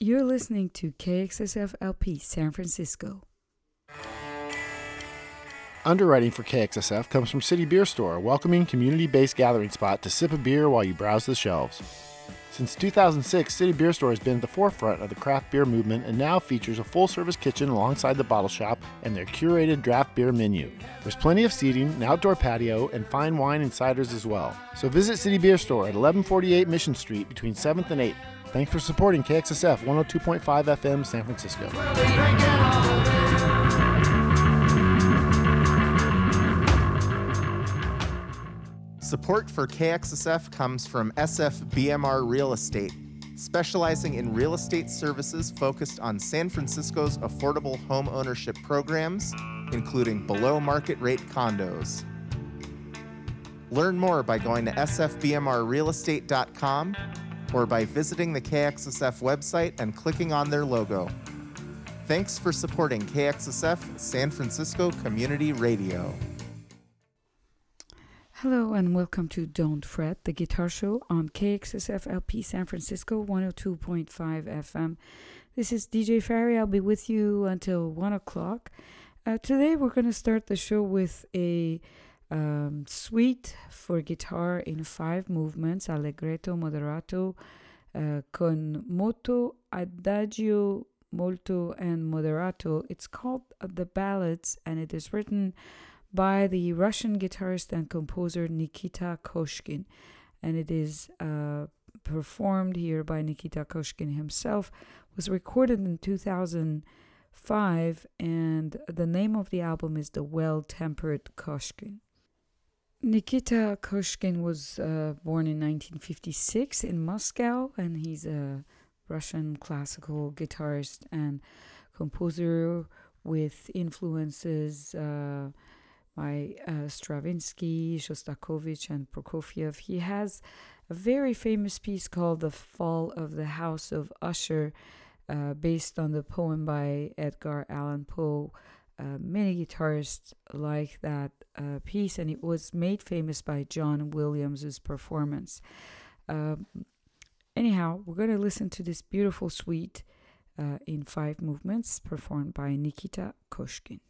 You're listening to KXSF LP San Francisco. Underwriting for KXSF comes from City Beer Store, a welcoming community based gathering spot to sip a beer while you browse the shelves. Since 2006, City Beer Store has been at the forefront of the craft beer movement and now features a full service kitchen alongside the bottle shop and their curated draft beer menu. There's plenty of seating, an outdoor patio, and fine wine and ciders as well. So visit City Beer Store at 1148 Mission Street between 7th and 8th. Thanks for supporting KXSF 102.5 FM San Francisco. Support for KXSF comes from SFBMR Real Estate, specializing in real estate services focused on San Francisco's affordable home ownership programs, including below market rate condos. Learn more by going to sfbmrrealestate.com or by visiting the KXSF website and clicking on their logo. Thanks for supporting KXSF San Francisco Community Radio. Hello and welcome to Don't Fret, the guitar show on KXSF LP San Francisco 102.5 FM. This is DJ Fari. I'll be with you until 1 o'clock. Uh, today we're going to start the show with a um, suite for guitar in five movements allegretto, moderato, uh, con moto, adagio, molto, and moderato. It's called The Ballads and it is written by the Russian guitarist and composer Nikita Koshkin. And it is uh, performed here by Nikita Koshkin himself, was recorded in 2005, and the name of the album is The Well Tempered Koshkin. Nikita Koshkin was uh, born in 1956 in Moscow, and he's a Russian classical guitarist and composer with influences. Uh, by uh, Stravinsky, Shostakovich, and Prokofiev. He has a very famous piece called The Fall of the House of Usher, uh, based on the poem by Edgar Allan Poe. Uh, many guitarists like that uh, piece, and it was made famous by John Williams's performance. Um, anyhow, we're going to listen to this beautiful suite uh, in five movements performed by Nikita Koshkin.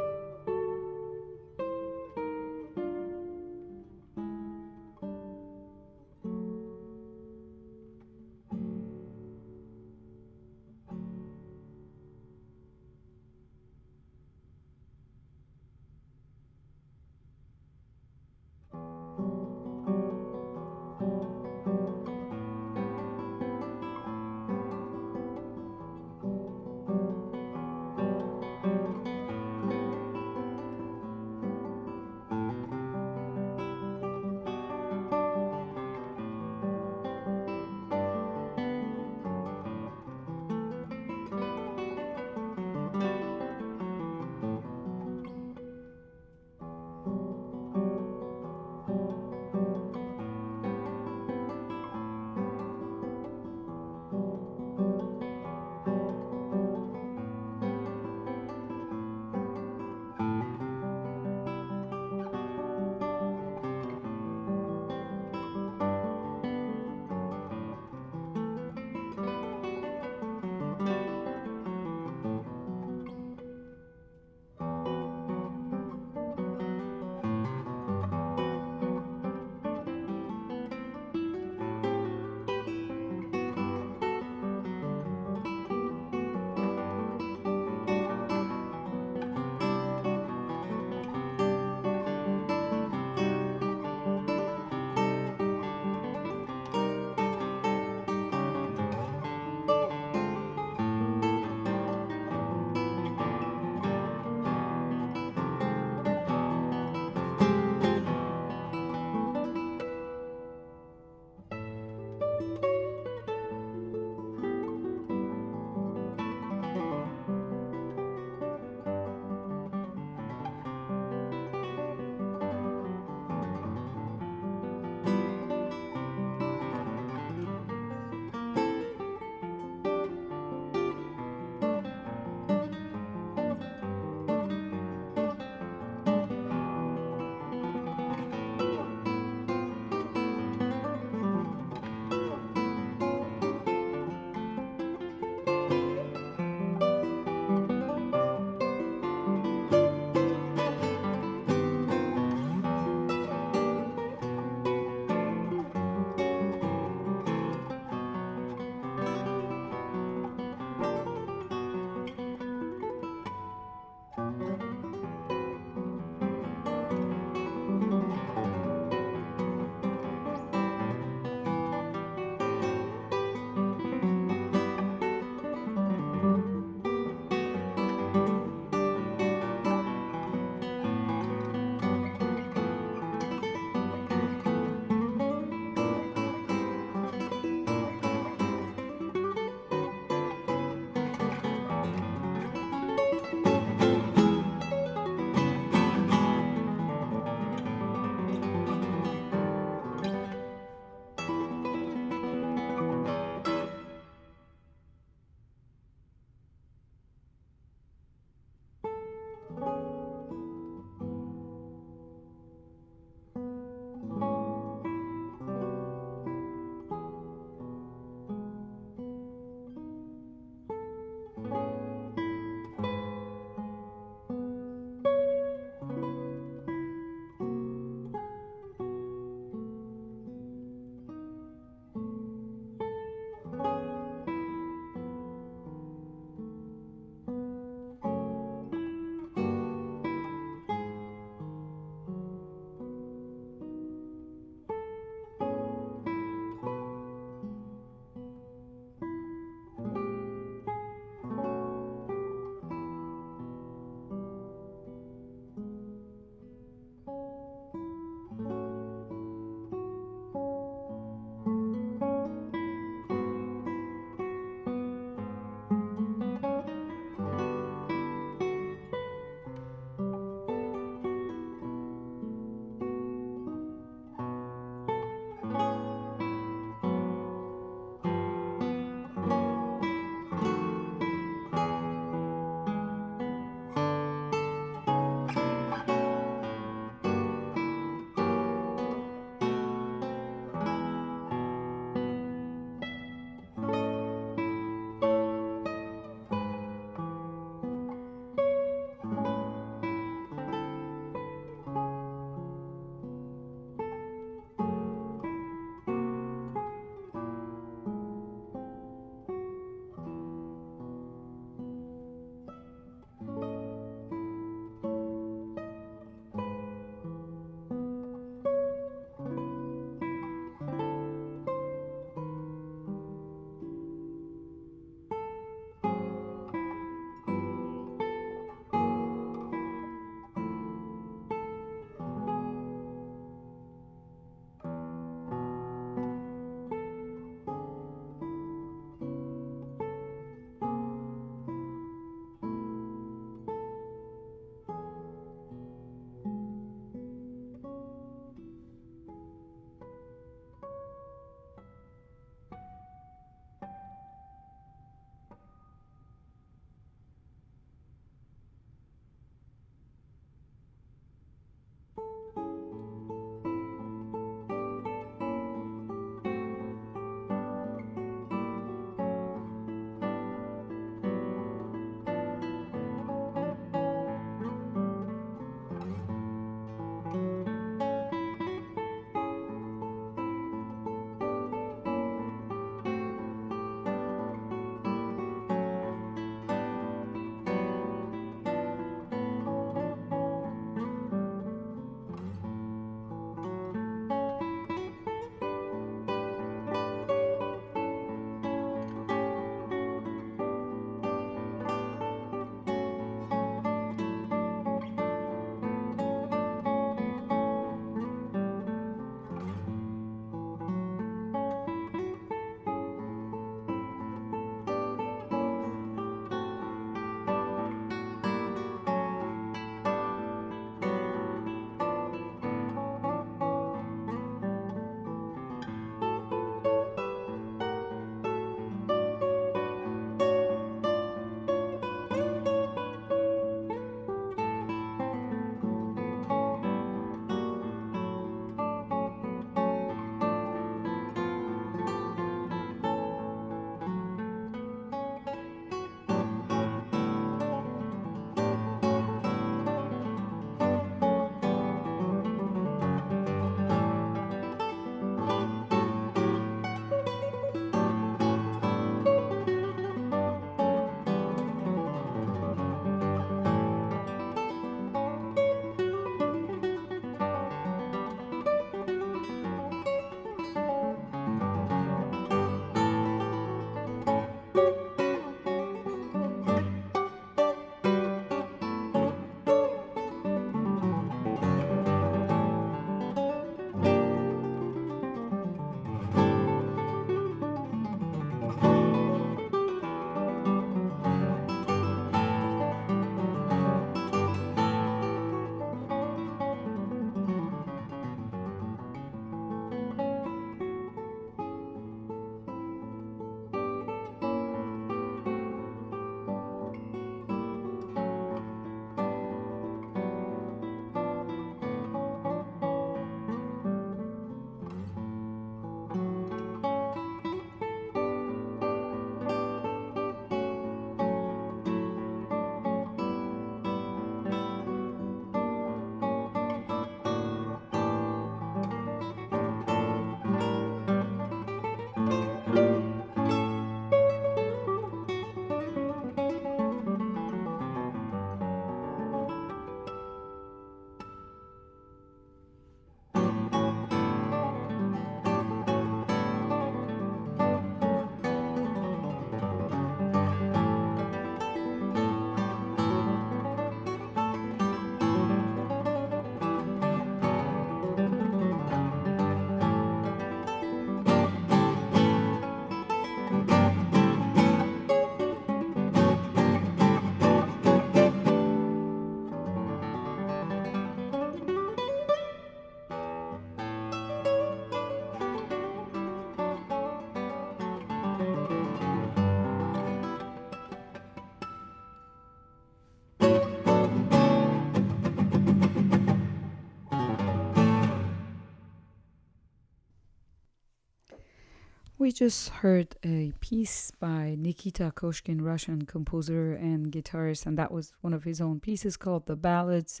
We just heard a piece by Nikita Koshkin, Russian composer and guitarist, and that was one of his own pieces called The Ballads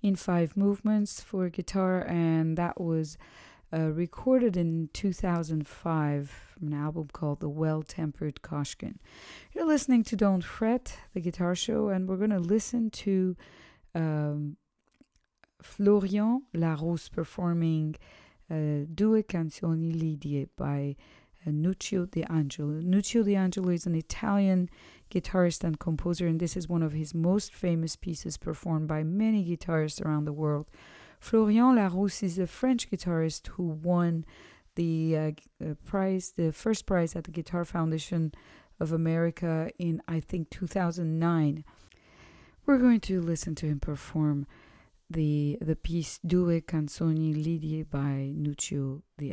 in Five Movements for guitar, and that was uh, recorded in 2005 from an album called The Well Tempered Koshkin. You're listening to Don't Fret, the guitar show, and we're going to listen to um, Florian Larousse performing uh, Due Canzoni Lidie by Nuccio D'Angelo. Nuccio D'Angelo is an Italian guitarist and composer, and this is one of his most famous pieces performed by many guitarists around the world. Florian Larousse is a French guitarist who won the uh, uh, prize, the first prize at the Guitar Foundation of America in, I think, 2009. We're going to listen to him perform the the piece Due Canzoni Lidie by Nuccio De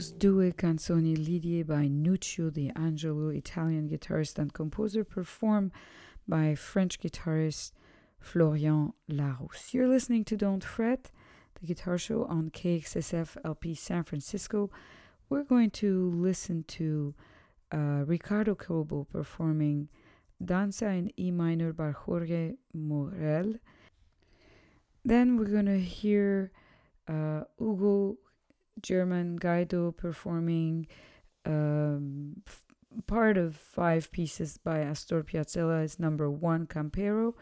was Due Canzoni Lidie by Nuccio Angelo Italian guitarist and composer, performed by French guitarist Florian Larousse. You're listening to Don't Fret, the guitar show on KXSF LP San Francisco. We're going to listen to uh, Ricardo Cobo performing Danza in E minor by Jorge Morel. Then we're going to hear uh, Hugo German Gaido performing um, f- part of five pieces by Astor Piazzolla is number one Campero.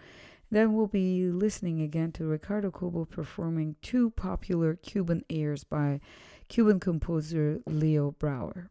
Then we'll be listening again to Ricardo Cobo performing two popular Cuban airs by Cuban composer Leo Brouwer.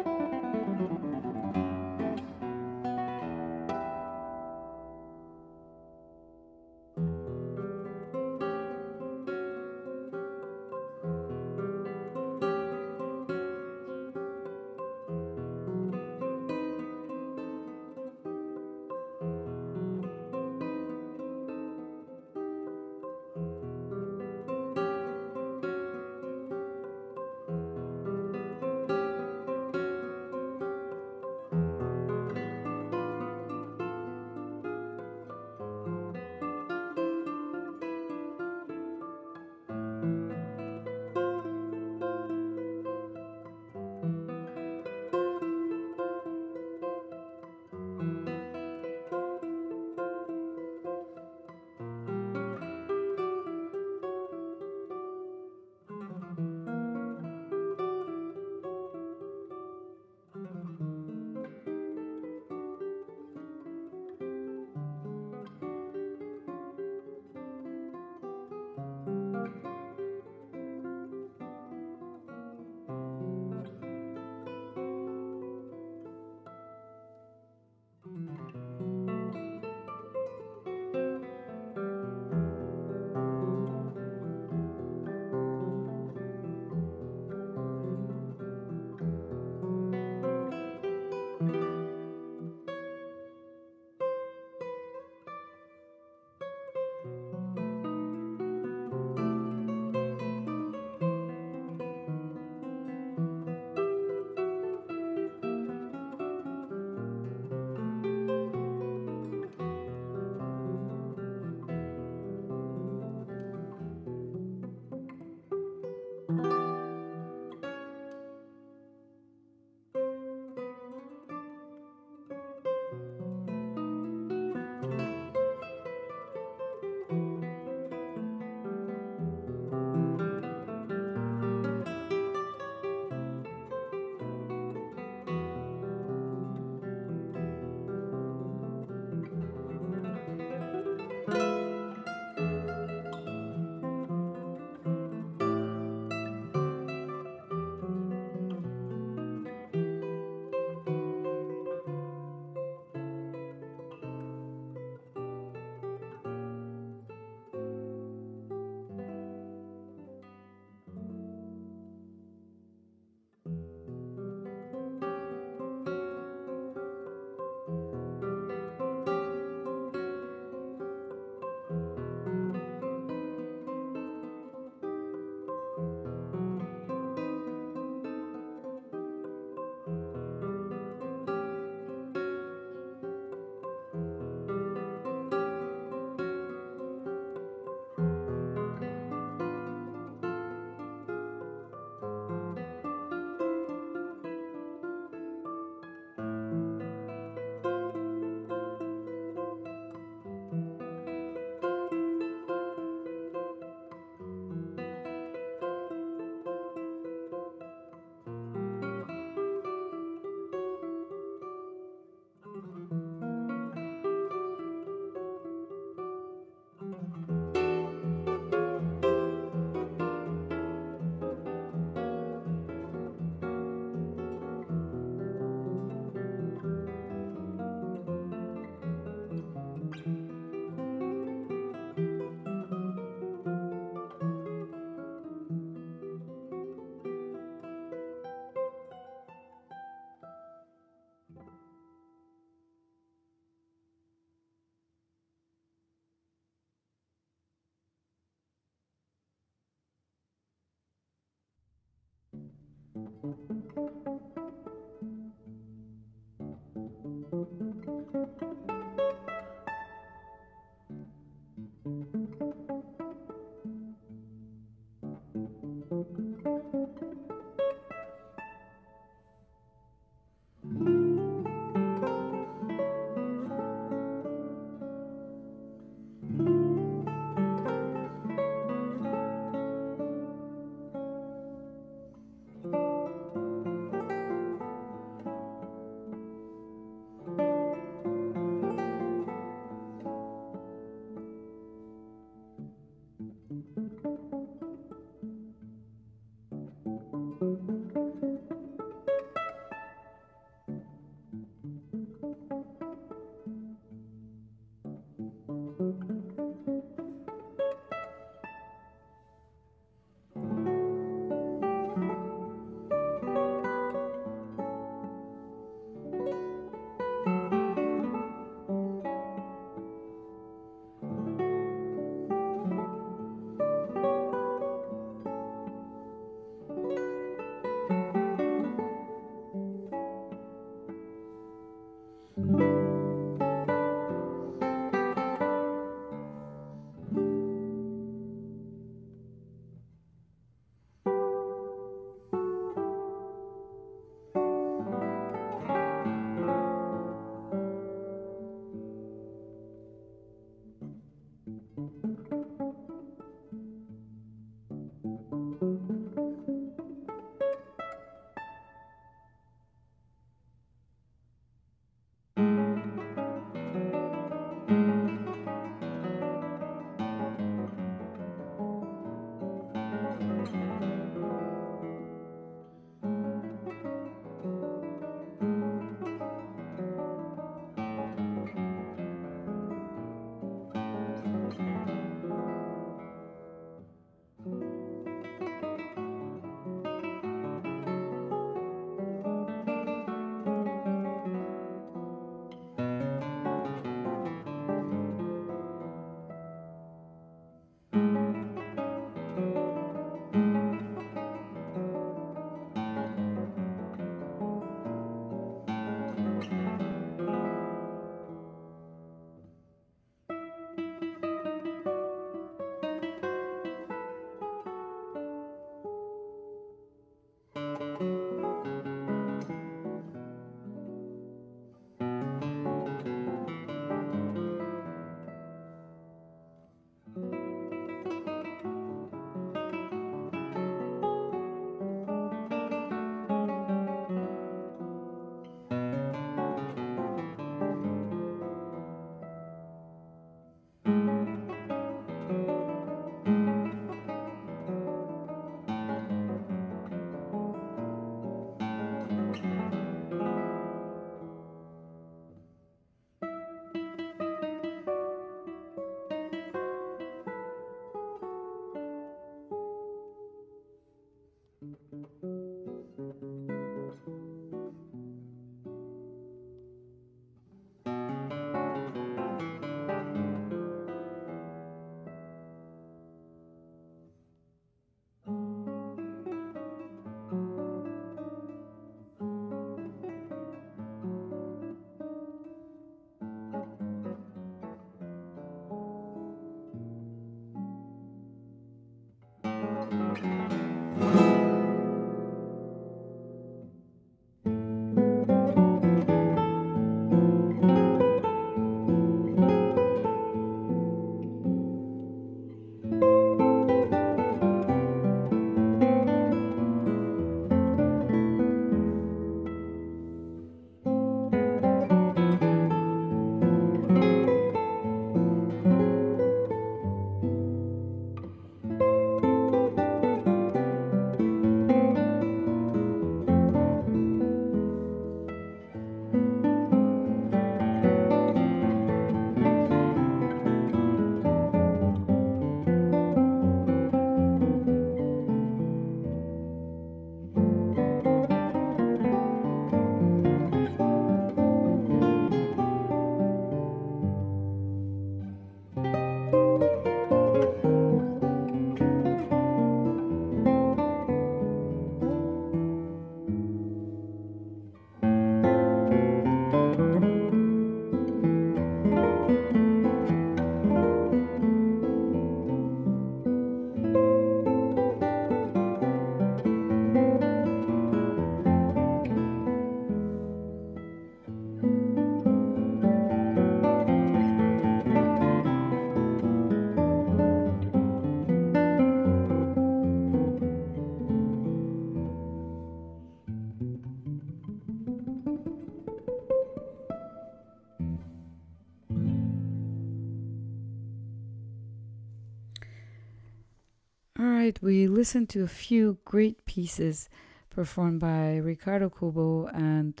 listened to a few great pieces performed by Ricardo Cobo and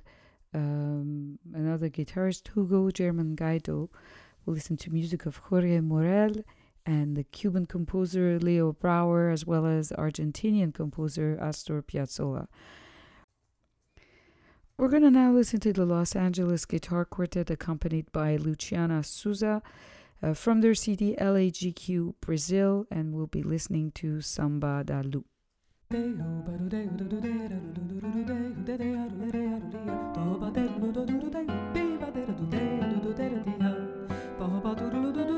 um, another guitarist, Hugo German Gaido. We listened to music of Jorge Morel and the Cuban composer Leo Brouwer, as well as Argentinian composer Astor Piazzolla. We're going to now listen to the Los Angeles Guitar Quartet accompanied by Luciana Souza uh, from their CD LAGQ Brazil, and we'll be listening to Samba da Lu.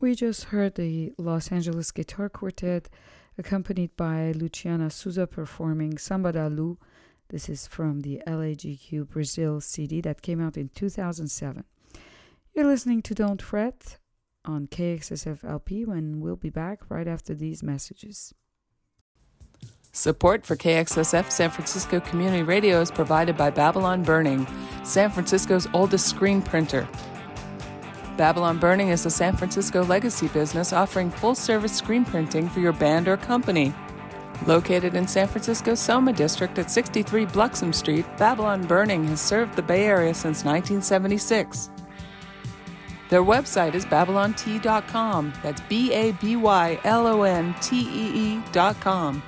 We just heard the Los Angeles Guitar Quartet accompanied by Luciana Souza performing Samba da Lu. This is from the LAGQ Brazil CD that came out in 2007. You're listening to Don't Fret on KXSF LP when we'll be back right after these messages. Support for KXSF San Francisco Community Radio is provided by Babylon Burning, San Francisco's oldest screen printer. Babylon Burning is a San Francisco legacy business offering full service screen printing for your band or company. Located in San Francisco's Soma District at 63 Bluxome Street, Babylon Burning has served the Bay Area since 1976. Their website is babylontee.com. That's B A B Y L O N T E E.com.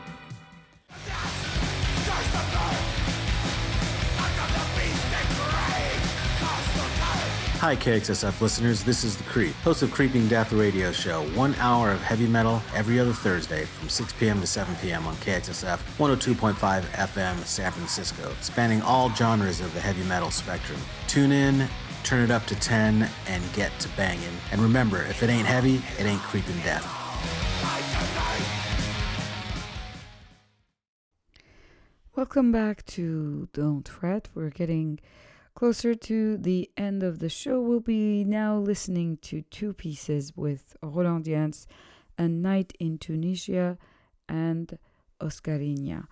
Hi, KXSF listeners. This is The Creep, host of Creeping Death Radio Show. One hour of heavy metal every other Thursday from 6 p.m. to 7 p.m. on KXSF 102.5 FM San Francisco, spanning all genres of the heavy metal spectrum. Tune in, turn it up to 10, and get to banging. And remember, if it ain't heavy, it ain't creeping death. Welcome back to Don't Fret. We're getting closer to the end of the show. We'll be now listening to two pieces with Roland Dyens, A Night in Tunisia and Oscarina.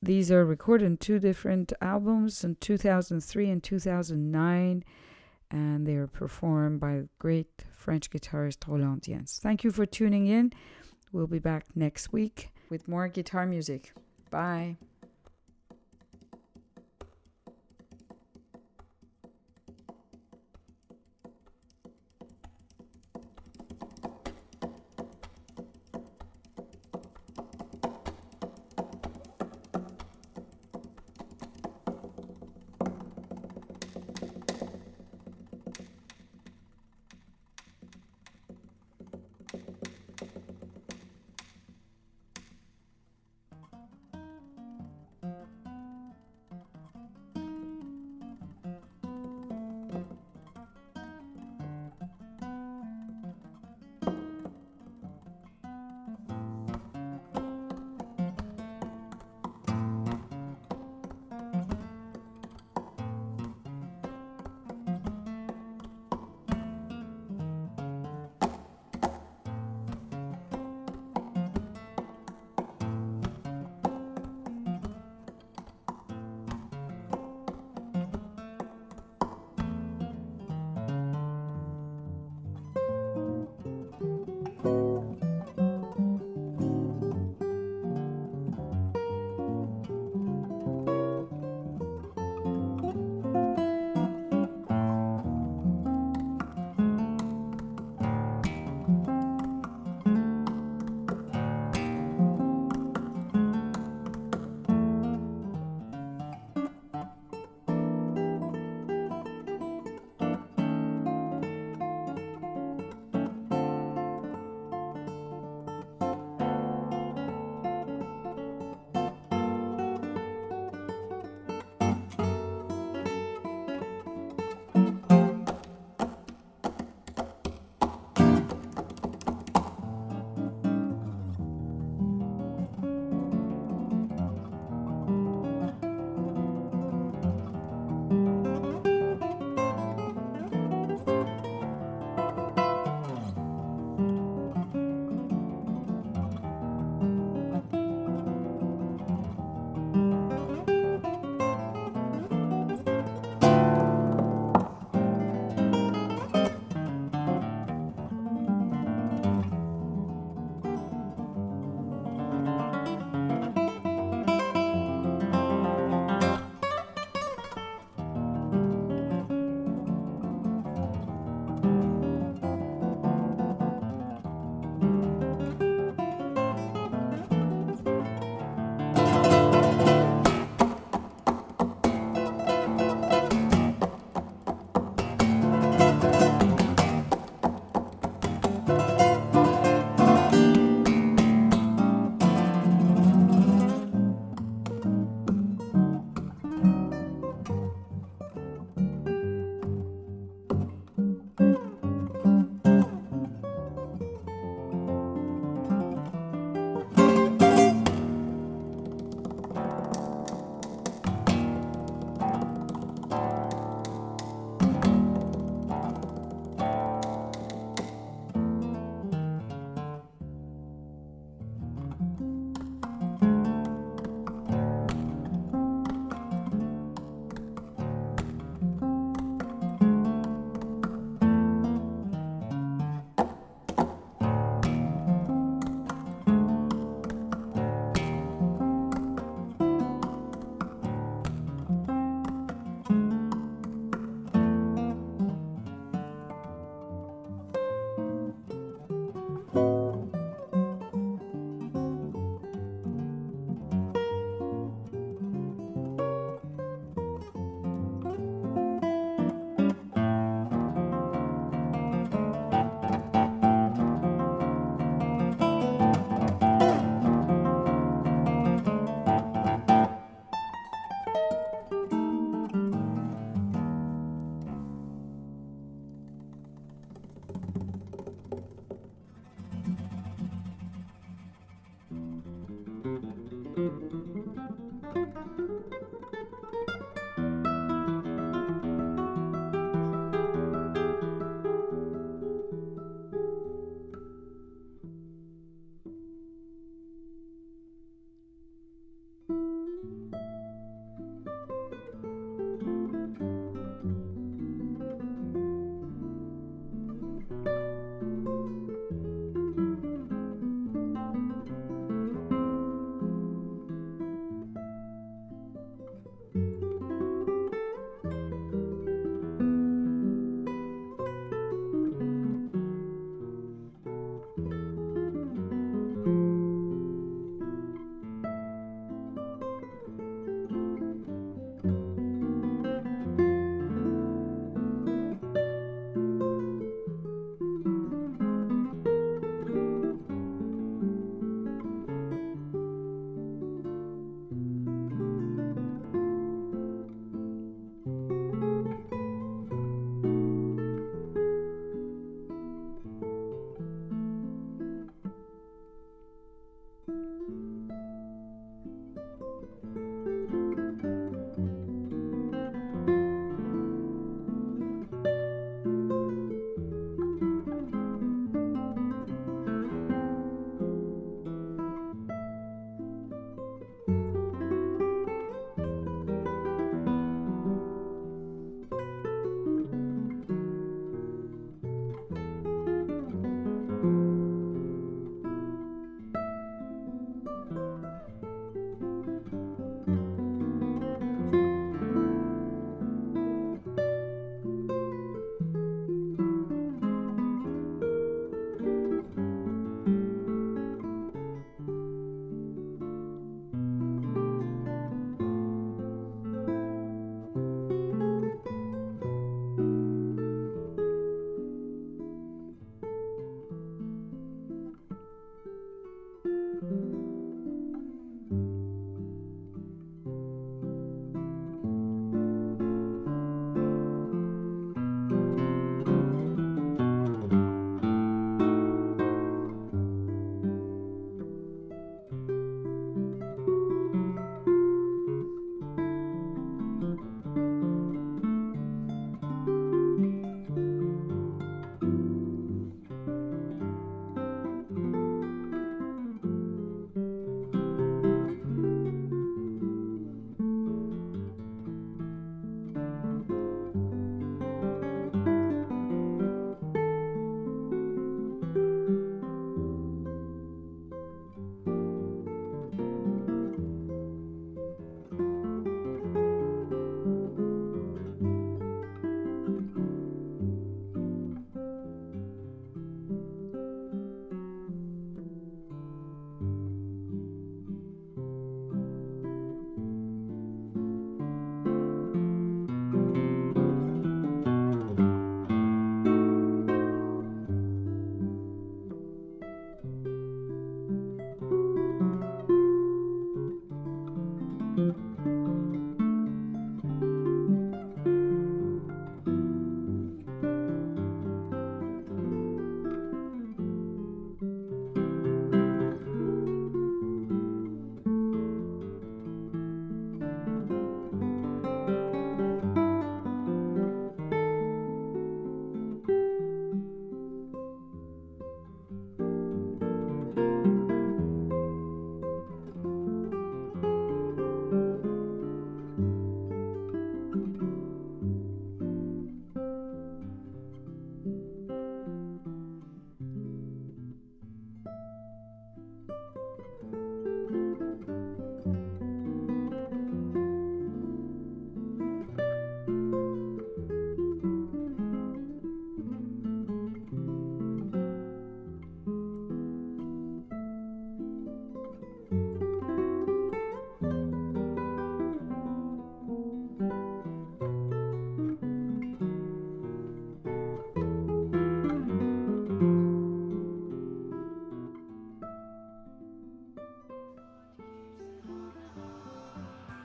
These are recorded in two different albums in 2003 and 2009, and they are performed by great French guitarist Roland Dyens. Thank you for tuning in. We'll be back next week with more guitar music. Bye.